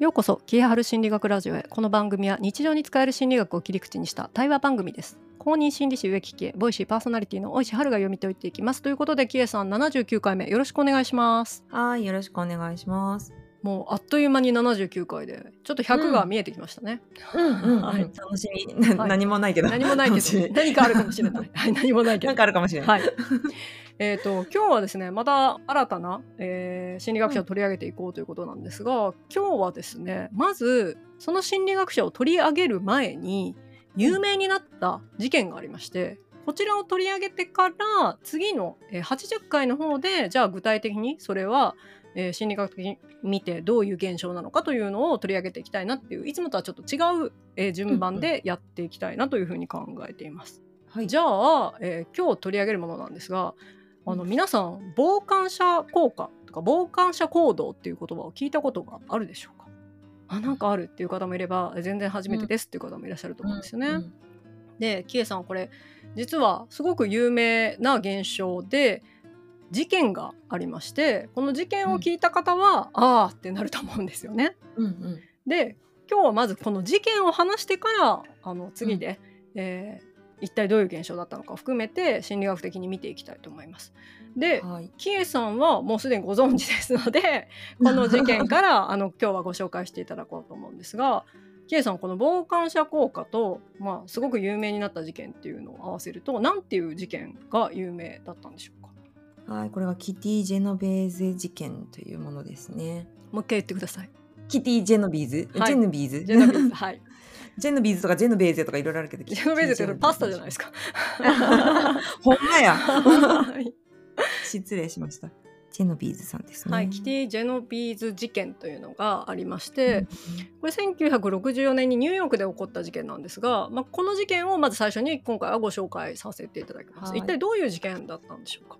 ようこそキエハル心理学ラジオへ。この番組は日常に使える心理学を切り口にした対話番組です。公認心理師植木喜恵ボイシーパーソナリティの大石春が読み解いていきます。ということでキエさん79回目よろしくお願いします。はい、よろしくお願いします。もうあっという間に79回でちょっと100が見えてきましたね、うんうん、はい。楽しみ。なはい。何もないけど。何もないけど何かあるかもしれない。はい何もないけど。なんかあるかもしれない。はい。えー、と今日はですねまた新たな、えー心理学者を取り上げていこうということなんですが、今日はですねまずその心理学者を取り上げる前に有名になった事件がありましてこちらを取り上げてから次の、えー80回の方でじゃあ具体的にそれは、えー心理学的に見てどういう現象なのかというのを取り上げていきたいなっていういつもとはちょっと違う、えー順番でやっていきたいなというふうに考えています。はい。じゃあ、えー今日取り上げるものなんですがあの皆さん傍観者効果とか傍観者行動っていう言葉を聞いたことがあるでしょうか？あなんかあるっていう方もいれば全然初めてですっていう方もいらっしゃると思うんですよね。うんでキエさんこれ実はすごく有名な現象で事件がありましてこの事件を聞いた方は、ああってなると思うんですよね。うんうん。で今日はまずこの事件を話してからあの次で、えー一体どういう現象だったのかを含めて心理学的に見ていきたいと思います。ではい。キエさんはもうすでにご存知ですので この事件からあの今日はご紹介していただこうと思うんですがキエさんこの傍観者効果と、まあ、すごく有名になった事件っていうのを合わせると何ていう事件が有名だったんでしょうか？はい、これはキティ・ジェノベーゼ事件というものですね。もう一回言ってください。キティ・ジェノビーズ、はいジェノビーズジェノベーゼはい。ジェノビーズとかジェノベーゼとかいろいろあるけど、ジェノベーゼってパスタじゃないですか。ほんまや。は い失礼しました。ジェノビーズさんですね。はい、キティ・ジェノビーズ事件というのがありまして、これ1964年にニューヨークで起こった事件なんですが、まあ、この事件をまず最初に今回はご紹介させていただきます。はい一体どういう事件だったんでしょうか？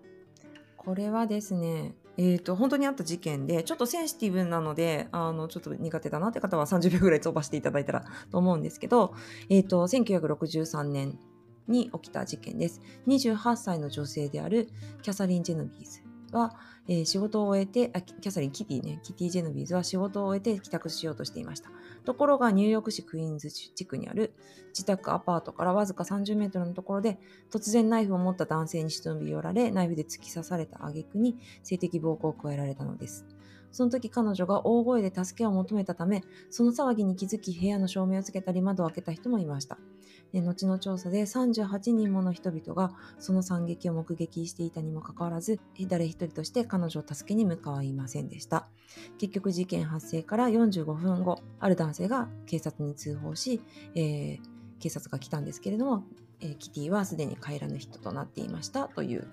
これはですね、えー、と本当にあった事件でちょっとセンシティブなのであのちょっと苦手だなって方は30秒ぐらい飛ばしていただいたら と思うんですけど、えー、と1963年に起きた事件です。28歳の女性であるキャサリン・ジェノビーズ。は、えー仕事を終えてあキャサリン・キティね。キティ・ジェノビーズは仕事を終えて帰宅しようとしていました。ところがニューヨーク市クイーンズ地区にある自宅アパートからわずか30メートルのところで突然ナイフを持った男性に忍び寄られナイフで突き刺された挙句に性的暴行を加えられたのです。その時彼女が大声で助けを求めたためその騒ぎに気づき部屋の照明をつけたり窓を開けた人もいましたで後の調査で38人もの人々がその惨劇を目撃していたにもかかわらずえ誰一人として彼女を助けに向かいませんでした結局事件発生から45分後ある男性が警察に通報し、えー警察が来たんですけれども、えーキティはすでに帰らぬ人となっていましたという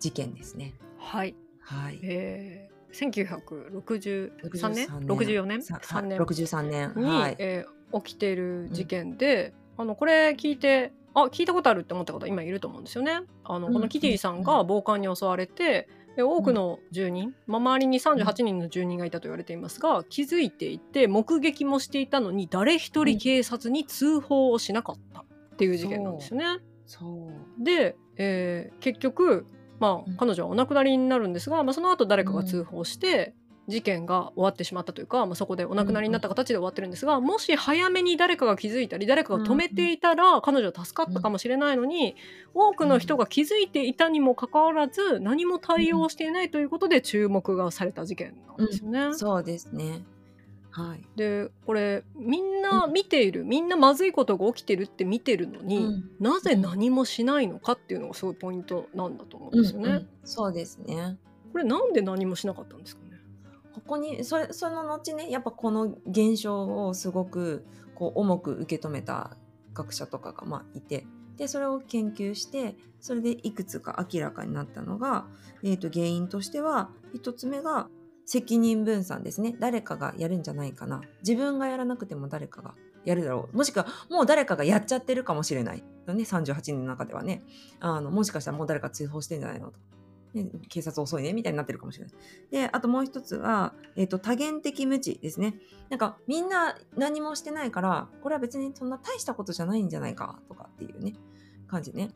事件ですね。はい、はい。えー、1963年？63 64年さ3年63年。に、はい。えー起きている事件で、あのこれ聞いてあ聞いたことあるって思った方今いると思うんですよね。あのうんこのキティさんが暴漢に襲われて、で多くの住人、まあ、周りに38人の住人がいたと言われていますが気づいていて目撃もしていたのに誰一人警察に通報をしなかったっていう事件なんですよね。そう。で、えー結局、まあ、うん。彼女はお亡くなりになるんですが、まあ、その後誰かが通報して、事件が終わってしまったというか、まあ、そこでお亡くなりになった形で終わってるんですが、もし早めに誰かが気づいたり誰かが止めていたら、彼女は助かったかもしれないのに、多くの人が気づいていたにもかかわらず何も対応していないということで注目がされた事件なんですよね。そうですね。はい。でこれみんな見ている、みんなまずいことが起きてるって見てるのに、うんなぜ何もしないのかっていうのがすごいポイントなんだと思うんですよね。うんうんそうですね。これなんで何もしなかったんですかね？ここにそれその後ねやっぱこの現象をすごくこう重く受け止めた学者とかがまあいてでそれを研究してそれでいくつか明らかになったのが、えー、と原因としては一つ目が責任分散ですね誰かがやるんじゃないかな自分がやらなくても誰かがやるだろうもしくはもう誰かがやっちゃってるかもしれない、ね、38人の中ではねあのもしかしたらもう誰か通報してんじゃないのと。ね警察遅いねみたいになってるかもしれない。で、あともう一つは、えっ、と、多元的無知ですね。なんか、みんな何もしてないから、これは別にそんな大したことじゃないんじゃないか、とかっていうね、感じね。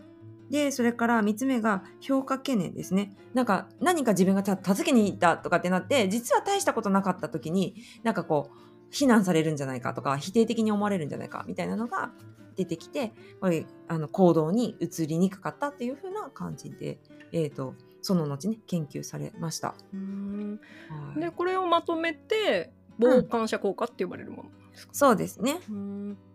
で、それから3つ目が評価懸念ですね。なんか、何か自分がた助けに行ったとかってなって、実は大したことなかった時に、なんかこう、非難されるんじゃないかとか否定的に思われるんじゃないかみたいなのが出てきてこれあの行動に移りにくかったっていう風な感じで、えーと、その後ね研究されました。うんはい、でこれをまとめて傍観者効果って呼ばれるものですか、うん、そうですね。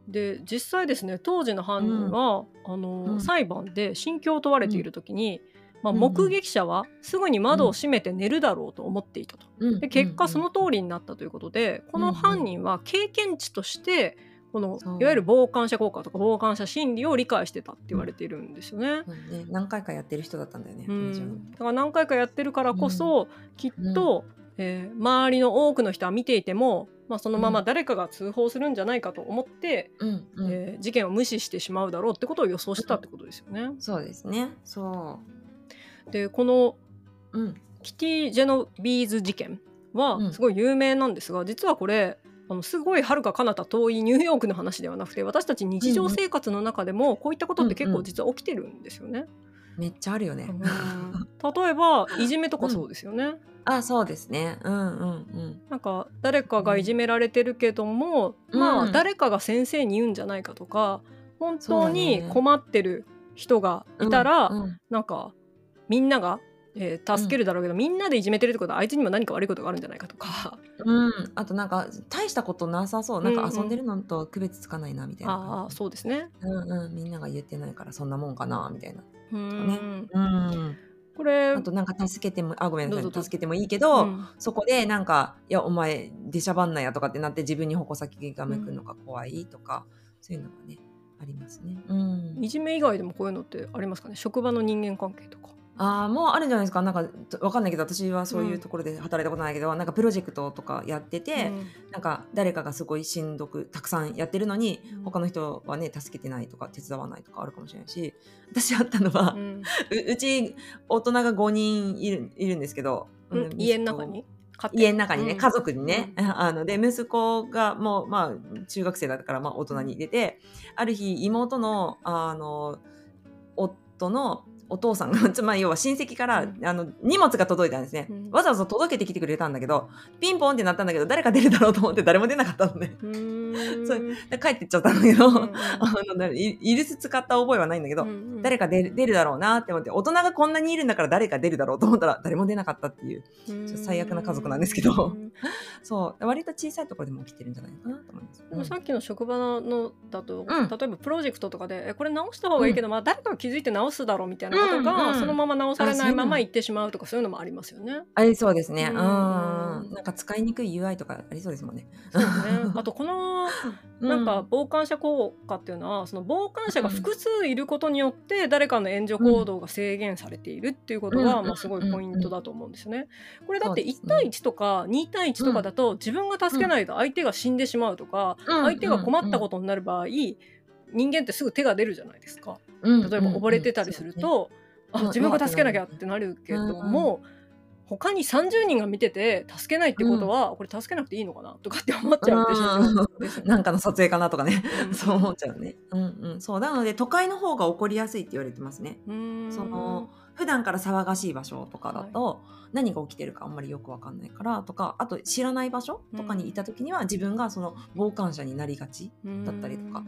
で実際ですね当時の犯人は、うん、あの、うん、裁判で心境を問われている時に、まあ、目撃者はすぐに窓を閉めて寝るだろうと思っていたと。で結果その通りになったということでこの犯人は経験値としてこのいわゆる傍観者効果とか傍観者心理を理解してたって言われているんですよね。うん。ね。何回かやってる人だったんだよね。うん、だから何回かやってるからこそ、きっと、えー、周りの多くの人は見ていても、まあ、そのまま誰かが通報するんじゃないかと思って、うんえー、事件を無視してしまうだろうってことを予想してたってことですよね。そうですね。そう。でこの、うん、キティ・ジェノビーズ事件はすごい有名なんですが、実はこれあのすごいはるか彼方遠いニューヨークの話ではなくて私たち日常生活の中でもこういったことって結構実は起きてるんですよね。めっちゃあるよね。例えば いじめとかそうですよね。うん、あそうですね。うんうんうん。なんか誰かがいじめられてるけども、うん、まあ誰かが先生に言うんじゃないかとか本当に困ってる人がいたら、ねうんうん、なんかみんながえー、助けるだろうけど、うん、みんなでいじめてるってことはあいつにも何か悪いことがあるんじゃないかとか、うん、あとなんか大したことなさそう。なんか遊んでるのと区別つかないなみたいな、うんうん、あそうですね、うんうん、みんなが言ってないからそんなもんかなみたいな、うん、ね、うん、これあとなんか助けてもあごめんなさい助けてもいいけど、うん、そこでなんか「いやお前出しゃばんなや」とかってなって自分に矛先が向くのが怖いとか、そういうのがねありますね、うん、いじめ以外でもこういうのってありますかね？職場の人間関係とかああ、もうあるんじゃないですか。なんか、わかんないけど、私はそういうところで働いたことないけど、なんかプロジェクトとかやってて、うん。なんか誰かがすごいしんどくたくさんやってるのに、うん。他の人はね、助けてないとか手伝わないとかあるかもしれないし、私あったのは、うん。ううち大人が5人いるいるんですけど、うん、家の中に？家の中にね、家族にね、あの、で、息子がもう、まあ、中学生だから、まあ、大人に出て、ある日、妹の、あの、夫のお父さんが、つまり要は親戚から、うん、あの荷物が届いたんですね、うん、わざわざ届けてきてくれたんだけどピンポンってなったんだけど誰か出るだろうと思って誰も出なかったのね。そ帰ってっちゃったんだけど、うん、あのイリス使った覚えはないんだけど、うんうん、誰か出る出るだろうなって思って大人がこんなにいるんだから誰か出るだろうと思ったら誰も出なかったっていう最悪な家族なんですけど。そう。割と小さいところでも起きてるんじゃないかなと思います、でもさっきの職場のだと、例えばプロジェクトとかでえこれ直した方がいいけど、まあ誰かが気づいて直すだろうみたいなことが、うんうん、そのまま直されないまま行ってしまうとかそういうのもありますよね。ありそうですね。うん。なんか使いにくい UI とかありそうですもんね。そうね。あとこのなんか傍観者効果っていうのはその傍観者が複数いることによって誰かの援助行動が制限されているっていうことがまあすごいポイントだと思うんですよね。これだって1対1とか2対1とかだと自分が助けないと相手が死んでしまうとか相手が困ったことになる場合人間ってすぐ手が出るじゃないですか。例えば溺れてたりすると、あ自分が助けなきゃってなるけども、他に30人が見てて助けないってことは、これ助けなくていいのかなとかって思っちゃうでしょ、なんかの撮影かなとかね、そう思っちゃうね。うんうん、そう。なので都会の方が起こりやすいって言われてますね。その普段から騒がしい場所とかだと、何が起きてるかあんまりよく分かんないからとかあと知らない場所とかにいた時には自分がその傍観者になりがちだったりとか、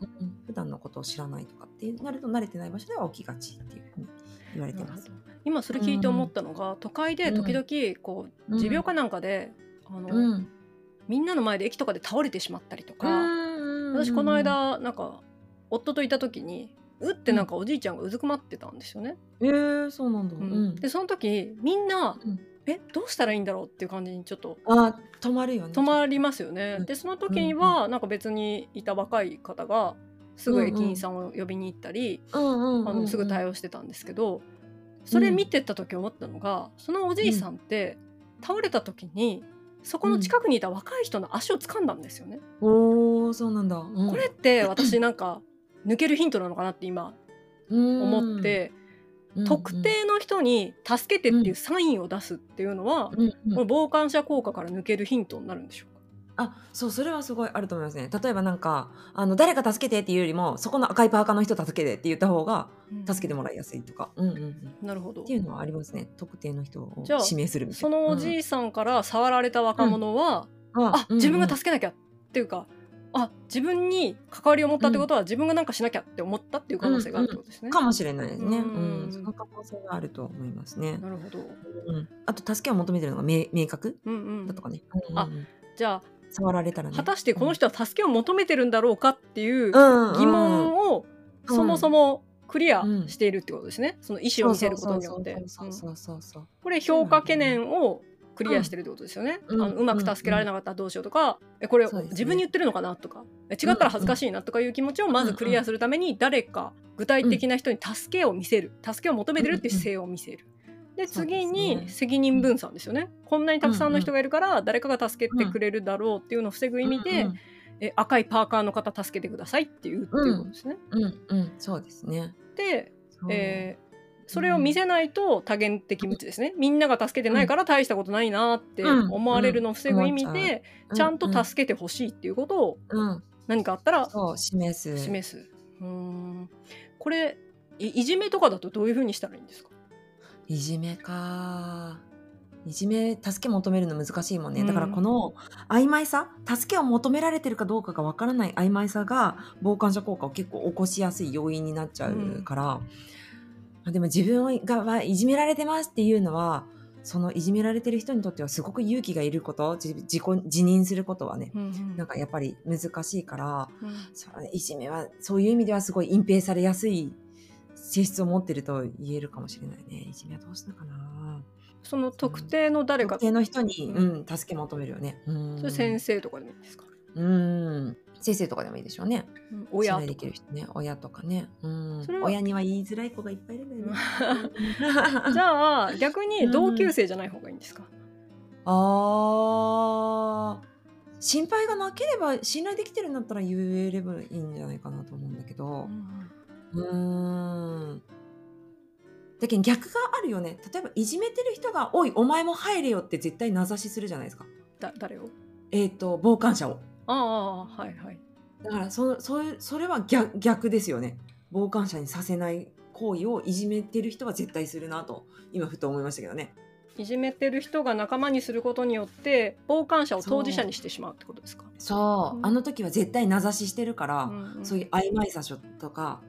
うん、普段のことを知らないとかってなると慣れてない場所では起きがちっていうふうに言われてます。今それ聞いて思ったのが、うん、都会で時々こう、持病かなんかで、あの、みんなの前で駅とかで倒れてしまったりとか、私この間なんか夫といた時にうってなんかおじいちゃんがうずくまってたんですよね。えー、そうなんだ。うん、でその時みんな、うん、えどうしたらいいんだろうっていう感じにちょっとあ止まるよね。止まりますよね。でその時には、なんか別にいた若い方がすぐ駅員さんを呼びに行ったり、あのすぐ対応してたんですけどそれ見てた時思ったのが、そのおじいさんって倒れた時にそこの近くにいた若い人の足を掴んだんですよね。おーそうなんだ、うん、これって私なんか抜けるヒントなのかなって今思って。特定の人に助けてっていうサインを出すっていうのは、この傍観者効果から抜けるヒントになるんでしょうか？あそうそれはすごいあると思いますね。例えばなんかあの誰か助けてっていうよりもそこの赤いパーカーの人助けてって言った方が助けてもらいやすいとか、うんうんうん、なるほど。っていうのはありますね。特定の人を指名するみたいな。そのおじいさんから触られた若者は、あ自分が助けなきゃっていうかあ自分に関わりを持ったってことは、自分が何かしなきゃって思ったっていう可能性があるってことですね。かもしれないですね。ううん。ん、その可能性があると思いますね。なるほど。うん、あと助けを求めてるのが明明確うんうん。だとかね。あうんうん。じゃ触られたらね。あ果たしてこの人は助けを求めてるんだろうかっていううん疑問をうんそもそもクリアしているってことですね。その意思を見せることによって。これ評価懸念をクリアしてるってことですよね。うんあのうまく助けられなかったらどうしようとか、えこれそうですね自分に言ってるのかなとか、え違ったら恥ずかしいなとかいう気持ちをまずクリアするために誰か具体的な人に助けを見せる、助けを求めてるっていう姿勢を見せる。で次に責任分散ですよね。こんなにたくさんの人がいるから誰かが助けてくれるだろうっていうのを防ぐ意味で、うんえ赤いパーカーの方助けてくださいっていうっていうことですね。うんうん、うんそうですね。で、えーそれを見せないと多元的無知ですね。みんなが助けてないから大したことないなって思われるのを防ぐ意味で、ちゃん。と助けてほしいっていうことをうん、うん何かあったら示す。示す。うーん。これいいじめとかだとどういうふうにしたらいいんですか？いじめか。いじめ助け求めるの難しいもんね、うん。だからこの曖昧さ助けを求められてるかどうかがわからない曖昧さが傍観者効果を結構起こしやすい要因になっちゃうから、まあでも自分がはいじめられてますっていうのはそのいじめられてる人にとってはすごく勇気がいること。自自己自認することはね。うんうん。なんかやっぱり難しいから。うん。いじめはそういう意味ではすごい隠蔽されやすい性質を持ってると言えるかもしれないね。いじめはどうしたかな。その特定の誰か特定の人に、ううん、助け求めるよね。うん。先生とかでもいいですか、うん。先生とかでもいいでしょうね。うん。親とか。きる人ね。親とかね。うん。親には言いづらい子がいっぱいいるんだよね。じゃあ逆に同級生じゃない方がいいんですか、あー。心配がなければ信頼できてるんだったら言えればいいんじゃないかなと思うんだけど。うーん。だけど逆があるよね。例えばいじめてる人が「おいお前も入れよ」って絶対名指しするじゃないですか。だ誰を？えっ、と傍観者を。ああはいはい。だからそそういうそれは逆逆ですよね。傍観者にさせない行為をいじめてる人は絶対するなと今ふと思いましたけどね。いじめてる人が仲間にすることによって傍観者を当事者にしてしまうってことですか？そう、うん。あの時は絶対名指ししてるから、うんうん。そういう曖昧さとか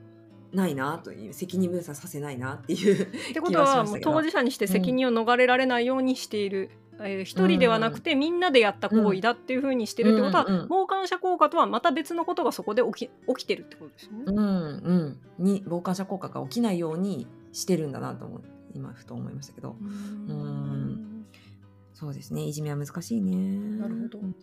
ないなという責任分散させないなっていう ってことはもう当事者にして責任を逃れられないようにしている、えー一人ではなくてみんなでやった行為だっていうふうにしてるってことは、うん。うん傍観者効果とはまた別のことがそこで起き起きてるってことですよね。うん。うん。に傍観者効果が起きないようにしてるんだなと思う今ふと思いましたけど。うーん。そうですね。いじめは難しいね。なるほど。ね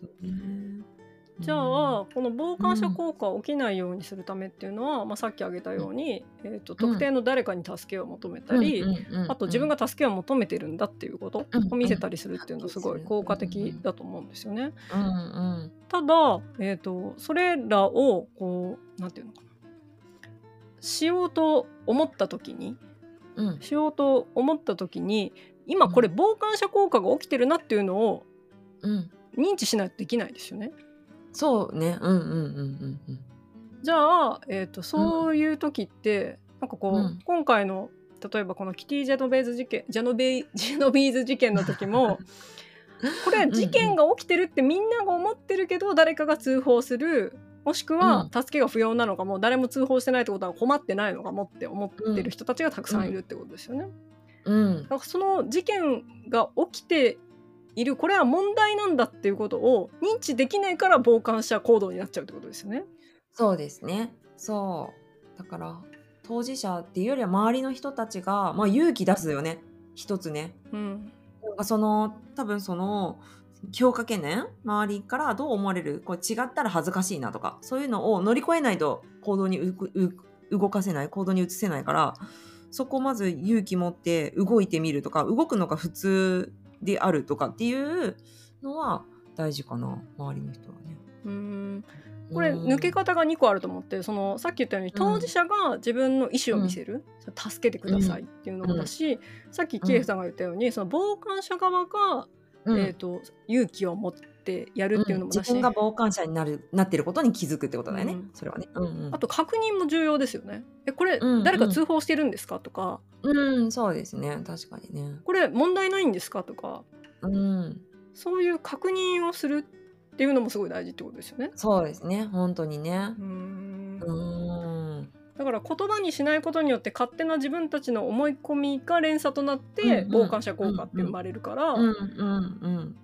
じゃあこの傍観者効果を起きないようにするためっていうのは、まあ、さっき挙げたように、えー、と特定の誰かに助けを求めたり、あと自分が助けを求めてるんだっていうことうんを見せたりするっていうのはすごい効果的だと思うんですよね。うんうん。ただ、えー、とそれらをこうなんていうのかな。しようと思った時にうん。しようと思った時に今これ傍観者効果が起きてるなっていうのをうん。認知しないとできないですよね。そうね。うんうんうんうんうん。じゃあ、えー、とそういう時って、なんかこう、うん。今回の例えばこのキティ・ジェノベーズ事件ジェノベイ ジェノビーズ事件の時も これ事件が起きてるってみんなが思ってるけど誰かが通報するもしくは助けが不要なのかも誰も通報してないってことは困ってないのかもって思ってる人たちがたくさんいるってことですよね。うん。だからその事件が起きているこれは問題なんだっていうことを認知できないから傍観者行動になっちゃうってことですよね。そうですね。そう。だから当事者っていうよりは周りの人たちが、まあ、勇気出すよね。一つね。うん。なんかその多分その評価懸念周りからどう思われるこれ違ったら恥ずかしいなとかそういうのを乗り越えないと行動にうくう動かせない行動に移せないからそこをまず勇気持って動いてみるとか動くのが普通であるとかっていうのは大事かな周りの人はね。うん。これうん抜け方が2個あると思ってそのさっき言ったように当事者が自分の意思を見せる、助けてくださいっていうのもだし、さっきキエフさんが言ったようにその傍観者側が、うん。えー、と勇気を持ってやるっていうのもだし、自分が傍観者になるなってることに気づくってことだよね、うんそれはね。うんうん。あと確認も重要ですよね。えこれ、うん誰か通報してるんですかとか。うん、そうですね。確かにね。これ問題ないんですかとか。うん。そういう確認をするっていうのもすごい大事ってことですよね。そうですね。本当にね。うんだから言葉にしないことによって勝手な自分たちの思い込みが連鎖となって傍観者効果って生まれるから、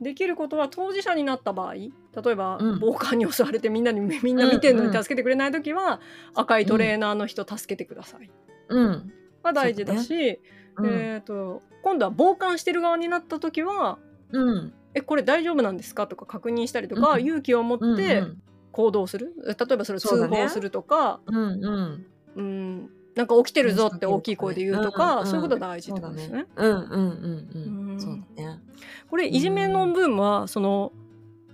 できることは当事者になった場合例えば、うん。傍観に襲われてみんなにみんな見てるのに助けてくれない時は、赤いトレーナーの人助けてください。うん。が大事だし、うん。えー、と今度は傍観してる側になった時はうん「えこれ大丈夫なんですか?」とか確認したりとか、うん勇気を持うんって行動する、例えばそれを通報するとかうんうんうん。なんか起きてるぞって大きい声で言うとか、うん。うんそういうことが大事ってことですね。うん。うん。うん。ううん。ん。そうだねこれいじめの分はその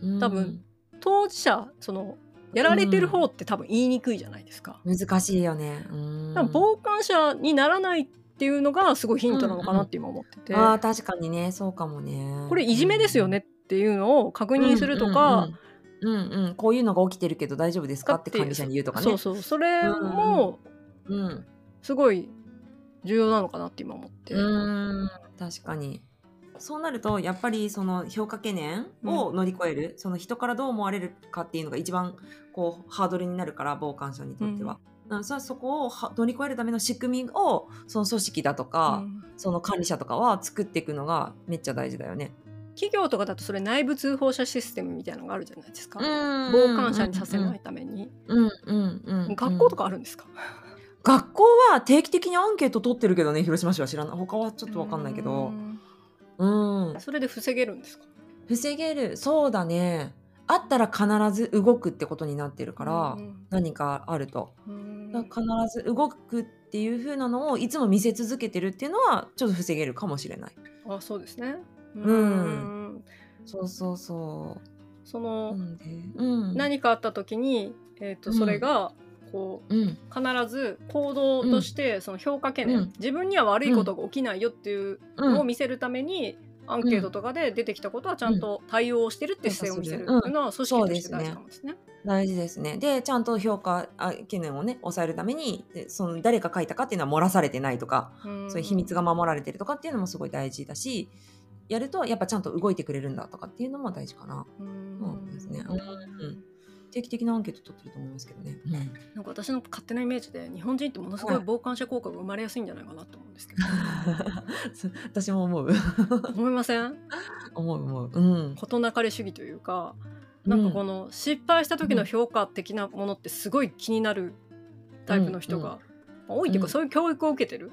うん。多分当事者そのやられてる方って多分言いにくいじゃないですか。難しいよねうん。傍観者にならないっていうのがすごいヒントなのかなって今思ってて、あー確かにねそうかもねこれいじめですよねっていうのを確認するとか、うん。うん。うんうんこういうのが起きてるけど大丈夫ですか？って管理者に言うとかね。そうそう。それもうんすごい重要なのかなって今思って。うん。確かに。そうなるとやっぱりその評価懸念を乗り越える、その人からどう思われるかっていうのが一番こうハードルになるから傍観者にとっては、うん、そそこをは乗り越えるための仕組みをその組織だとか、うん。その管理者とかは作っていくのがめっちゃ大事だよね。企業とかだとそれ内部通報者システムみたいなのがあるじゃないですか。傍傍観者にさせないために、うんうんうんうん、学校とかあるんですか、学校は定期的にアンケート取ってるけどね広島市は知らない。他はちょっと分かんないけど。うん。うんそれで防げるんですか？防げる。そうだね。あったら必ず動くってことになってるから、うん。何かあると。うん。だから必ず動くっていう風なのをいつも見せ続けてるっていうのはちょっと防げるかもしれない。あそうですね。うん。そうそうそそうの、なんで？うん。何かあった時に、えー、とうん。それがこううん。必ず行動としてその評価懸念、うん。自分には悪いことが起きないよっていううん。のを見せるために、アンケートとかで出てきたことはちゃんと対応してるって姿勢を見せるっていうのは組織として大事かもですね。大事ですね。でちゃんと評価あ懸念をね抑えるためにでその誰が書いたかっていうのは漏らされてないとかうん。そういう秘密が守られてるとかっていうのもすごい大事だしやるとやっぱちゃんと動いてくれるんだとかっていうのも大事かな。うん。そうですね。うん。定期的なアンケート取ってると思いますけどね、うん。なんか私の勝手なイメージで日本人ってものすごい傍観者効果が生まれやすいんじゃないかなと思うんですけど。私も思う。思いません？思う思う。うん。事なかれ主義というかなんかこのの失敗した時の評価的なものってすごい気になるタイプの人が、まあ多いっていうか、うん。そういう教育を受けてる、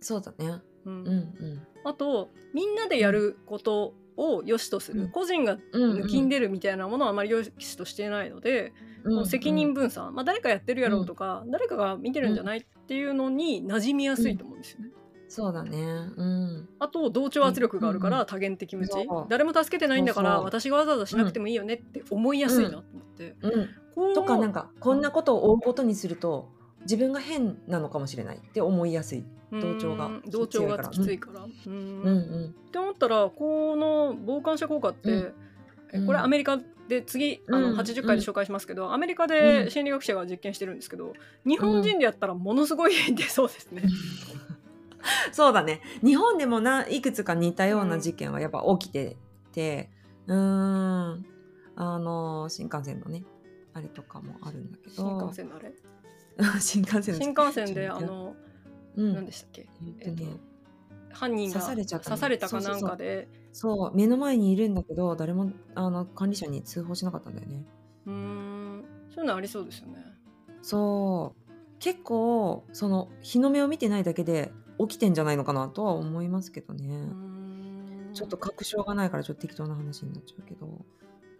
そうだね。うん。うんうんあとみんなでやることを良しとする、うん。個人がうん抜きんでるみたいなものはあまり良しとしていないので、うん。この責任分散、まあ、誰かやってるやろうとか、誰かが見てるんじゃないっていうのに馴染みやすいと思うんですよね。そうだね。うん。あと同調圧力があるかうんうら多元的無知、誰も助けてないんだから私がわざわざしなくてもいいよねって思いやすいなと思って、とかなんかこんなことを追うことにすると自分が変なのかもしれないって思いやすい同調がうん。同調がきついから。うん。うんうん。って思ったらこの傍観者効果って、うん。えこれアメリカで次あのうん80回で紹介しますけど、アメリカうでん。心理学者が実験してるんですけど日本人でやったらものすごい出そうですね。そうだね。日本でもないくつか似たような事件はやっぱ起きててうーん。あの新幹線のねあれとかもあるんだけど。新幹線のあれ？新幹線の新幹線であの、うん。何でしたっけ、えっとね。犯人が刺されちゃったの刺されたかなんかで。そう目の前にいるんだけど誰もあの管理者に通報しなかったんだよね。うーん。そういうのありそうですよね。そう。結構その日の目を見てないだけで起きてんじゃないのかなとは思いますけどね、ちょっと確証がないからちょっと適当な話になっちゃうけど。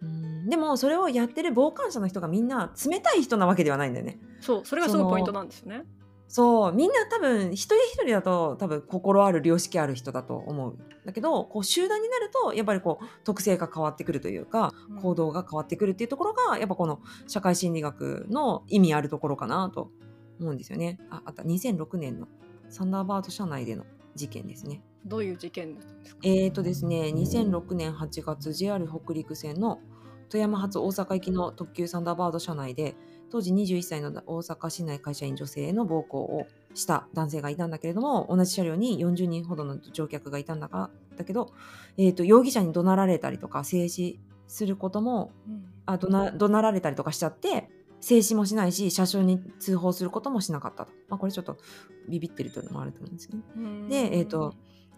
うん。でもそれをやってる傍観者の人がみんな冷たい人なわけではないんだよね。そう。それがすごいポイントなんですよね。そうみんな多分一人一人だと多分心ある良識ある人だと思うだけどこう集団になるとやっぱりこう特性が変わってくるというかうん。行動が変わってくるっていうところがやっぱこの社会心理学の意味あるところかなと思うんですよね。ああった2006年のサンダーバード社内での事件ですね。どういう事件ですか？えーとですね、2006年8月 JR 北陸線の富山発大阪行きの特急サンダーバード車内で当時21歳の大阪市内会社員女性への暴行をした男性がいたんだけれども同じ車両に40人ほどの乗客がいたんだがだけど、えー、と容疑者に怒鳴られたりとか制止することもうん。あ怒な怒鳴られたりとかしちゃって静止もしないし車掌に通報することもしなかったと、まあ、これちょっとビビってるというのもあると思うんですけど、うん。でえっ、と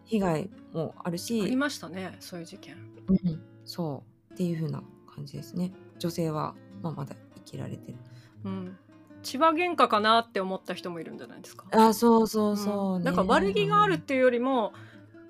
被害もあるしありましたねそういう事件。うん、そう。っていう風な感じですね。女性は、まあ、まだ生きられてるうん。千葉喧嘩かなって思った人もいるんじゃないですか。あそうそうそう、ね。うん。なんか悪気があるっていうよりも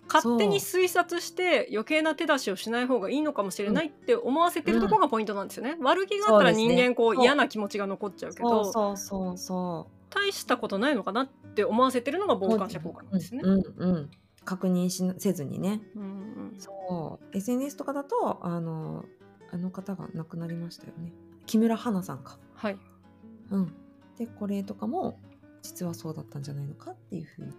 勝手に推察して余計な手出しをしない方がいいのかもしれないって思わせてるところがポイントなんですよね。悪気があったら人間こうそう嫌な気持ちが残っちゃうけどそうそうそうそ大したことないのかなって思わせてるのがう傍観者効果なんですね。うんうんうん確認しせずにね。うんうんそう。SNS とかだとあのあの方が亡くなりましたよね。木村花さんか。はい、うん。でこれとかも実はそうだったんじゃないのかっていうふうに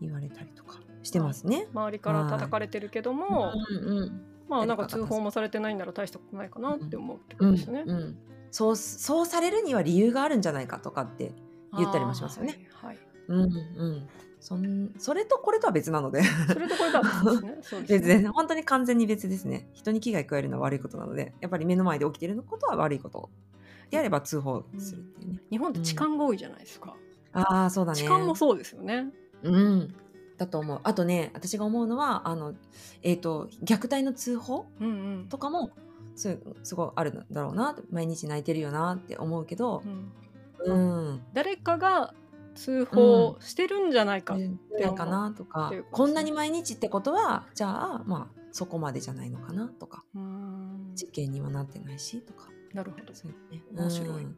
言われたりとかしてますね、周りから叩かれてるけども、うんうんまあなんか通報もされてないなら大したことないかなって思うってこうんとですよね。うん、そうそうされるには理由があるんじゃないかとかって言ったりもしますよね。はい、はいうんうん。そんそれとこれとは別なので。それとこれとは別ですね。です別ね然本当に完全に別ですね。人に危害加えるのは悪いことなのでやっぱり目の前で起きていることは悪いことであれば通報するっていうね、日本って痴漢が多いじゃないですか。ああそうだね。痴漢もそうですよね。うん。だと思う。あとね私が思うのはあのえっ、と虐待の通報うんうん。とかもすすごいあるんだろうな毎日泣いてるよなって思うけどうん。うん。誰かが通報してるんじゃないか、う。ん。ないかなとかね。こんなに毎日ってことはじゃあまあそこまでじゃないのかなとか。うん。事件にはなってないしとかなるほど。そうね。面白い。うん。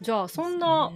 じゃあそんな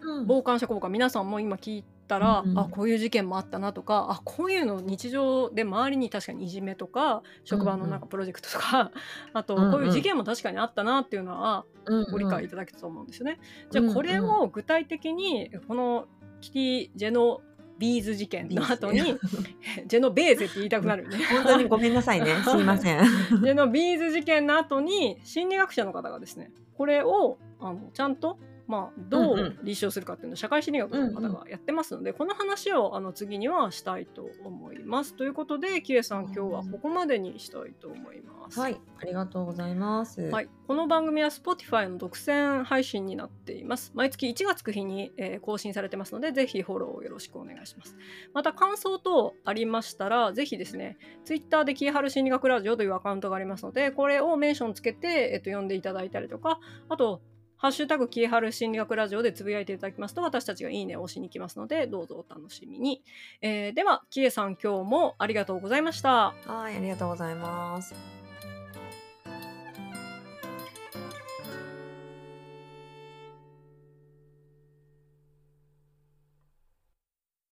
うん。傍観者効果皆さんも今聞いたら、うんあこういう事件もあったなとかあこういうの日常で周りに確かにいじめとか職場のなんかプロジェクトとか、あとこういう事件も確かにあったなっていうのはうんご理解いただけたと思うんですよね。じゃあこれを具体的にこのキティ・ジェノビーズ事件の後に ジェノベーゼって言いたくなるよね。本当にごめんなさいね。すいません。ジェノビーズ事件の後に心理学者の方がですねこれをあのちゃんと、まあ、どう立証するかっていうのを社会心理学の方がやってますので、この話をあの次にはしたいと思います。ということでキエさん今日はここまでにしたいと思います。はいありがとうございますはい、この番組は Spotify の独占配信になっています。毎月1月9日に、えー更新されてますので、ぜひフォローをよろしくお願いします。また感想等ありましたら、ぜひですね、Twitter でキーハル心理学ラジオというアカウントがありますので、これをメンションつけて、えっと、読んでいただいたりとか、あと、ハッシュタグキーハル心理学ラジオでつぶやいていただきますと、私たちがいいねを押しに行きますので、どうぞお楽しみに。えーでは、キエさん今日もありがとうございました。はいありがとうございます